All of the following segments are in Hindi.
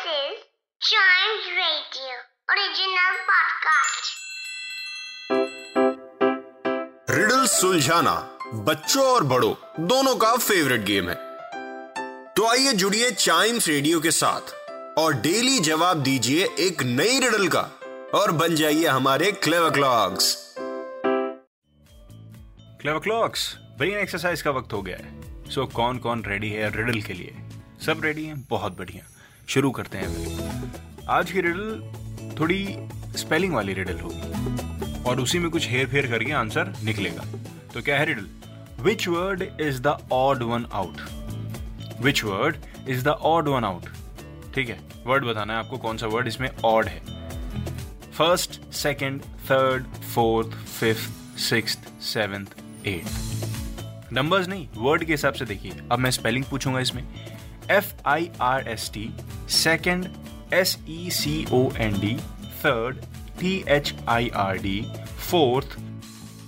This is Chimes Radio original podcast. Riddle सुलझाना बच्चों और बड़ों दोनों का फेवरेट गेम है। तो आइए जुड़िए चाइम्स रेडियो के साथ और डेली जवाब दीजिए एक नई रिडल का और बन जाइए हमारे clever clocks clever clocks brain exercise का वक्त हो गया है। सो so, कौन कौन रेडी है रिडल के लिए? सब रेडी हैं बहुत बढ़िया। शुरू करते हैं फिर। आज की रिडल थोड़ी स्पेलिंग वाली रिडल होगी। और उसी में कुछ हेर फेर करके आंसर निकलेगा। तो क्या है riddle which word is the odd one out which word is the odd one out ठीक है वर्ड बताना है आपको कौन सा वर्ड इसमें ऑड है। First second third fourth fifth six seventh eight numbers नहीं वर्ड के हिसाब से देखिए। अब मैं स्पेलिंग पूछूँगा इसमें। F I R S T second S E C O N D third T H I R D fourth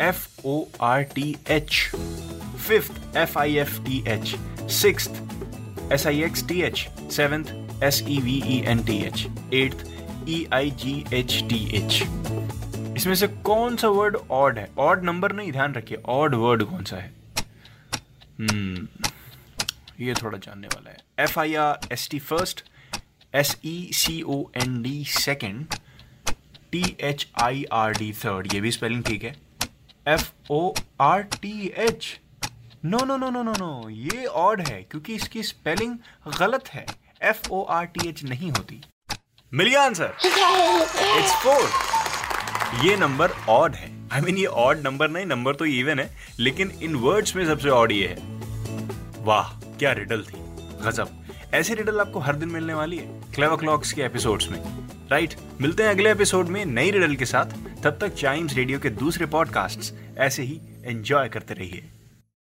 F O R T H fifth F I F T H six S I X T H seventh S E V E N T H eighth E I G H T H इसमें से कौन सा वर्ड ऑड है? ऑड नंबर नहीं, ध्यान रखिए ऑड वर्ड कौन सा है? हम्म ये थोड़ा जानने वाला है। F I R S T first S E C O N D second T H I R D third ये भी स्पेलिंग ठीक है। F O R T H no no no no no no ये ऑड है क्योंकि इसकी स्पेलिंग गलत है। F O R T H नहीं होती। मिल गया आंसर। इट्स फोर ये नंबर ऑड है। आई I मीन mean, ये ऑड नंबर नहीं नंबर तो इवन है लेकिन इन वर्ड्स में सबसे ऑड ये है। वाह, क्या रिडल थी। गजब। ऐसी रिडल आपको हर दिन मिलने वाली है क्लेवर क्लॉक्स के एपिसोड्स में। राइट मिलते हैं अगले एपिसोड में नई रिडल के साथ। तब तक चाइम्स रेडियो के दूसरे पॉडकास्ट्स ऐसे ही एंजॉय करते रहिए।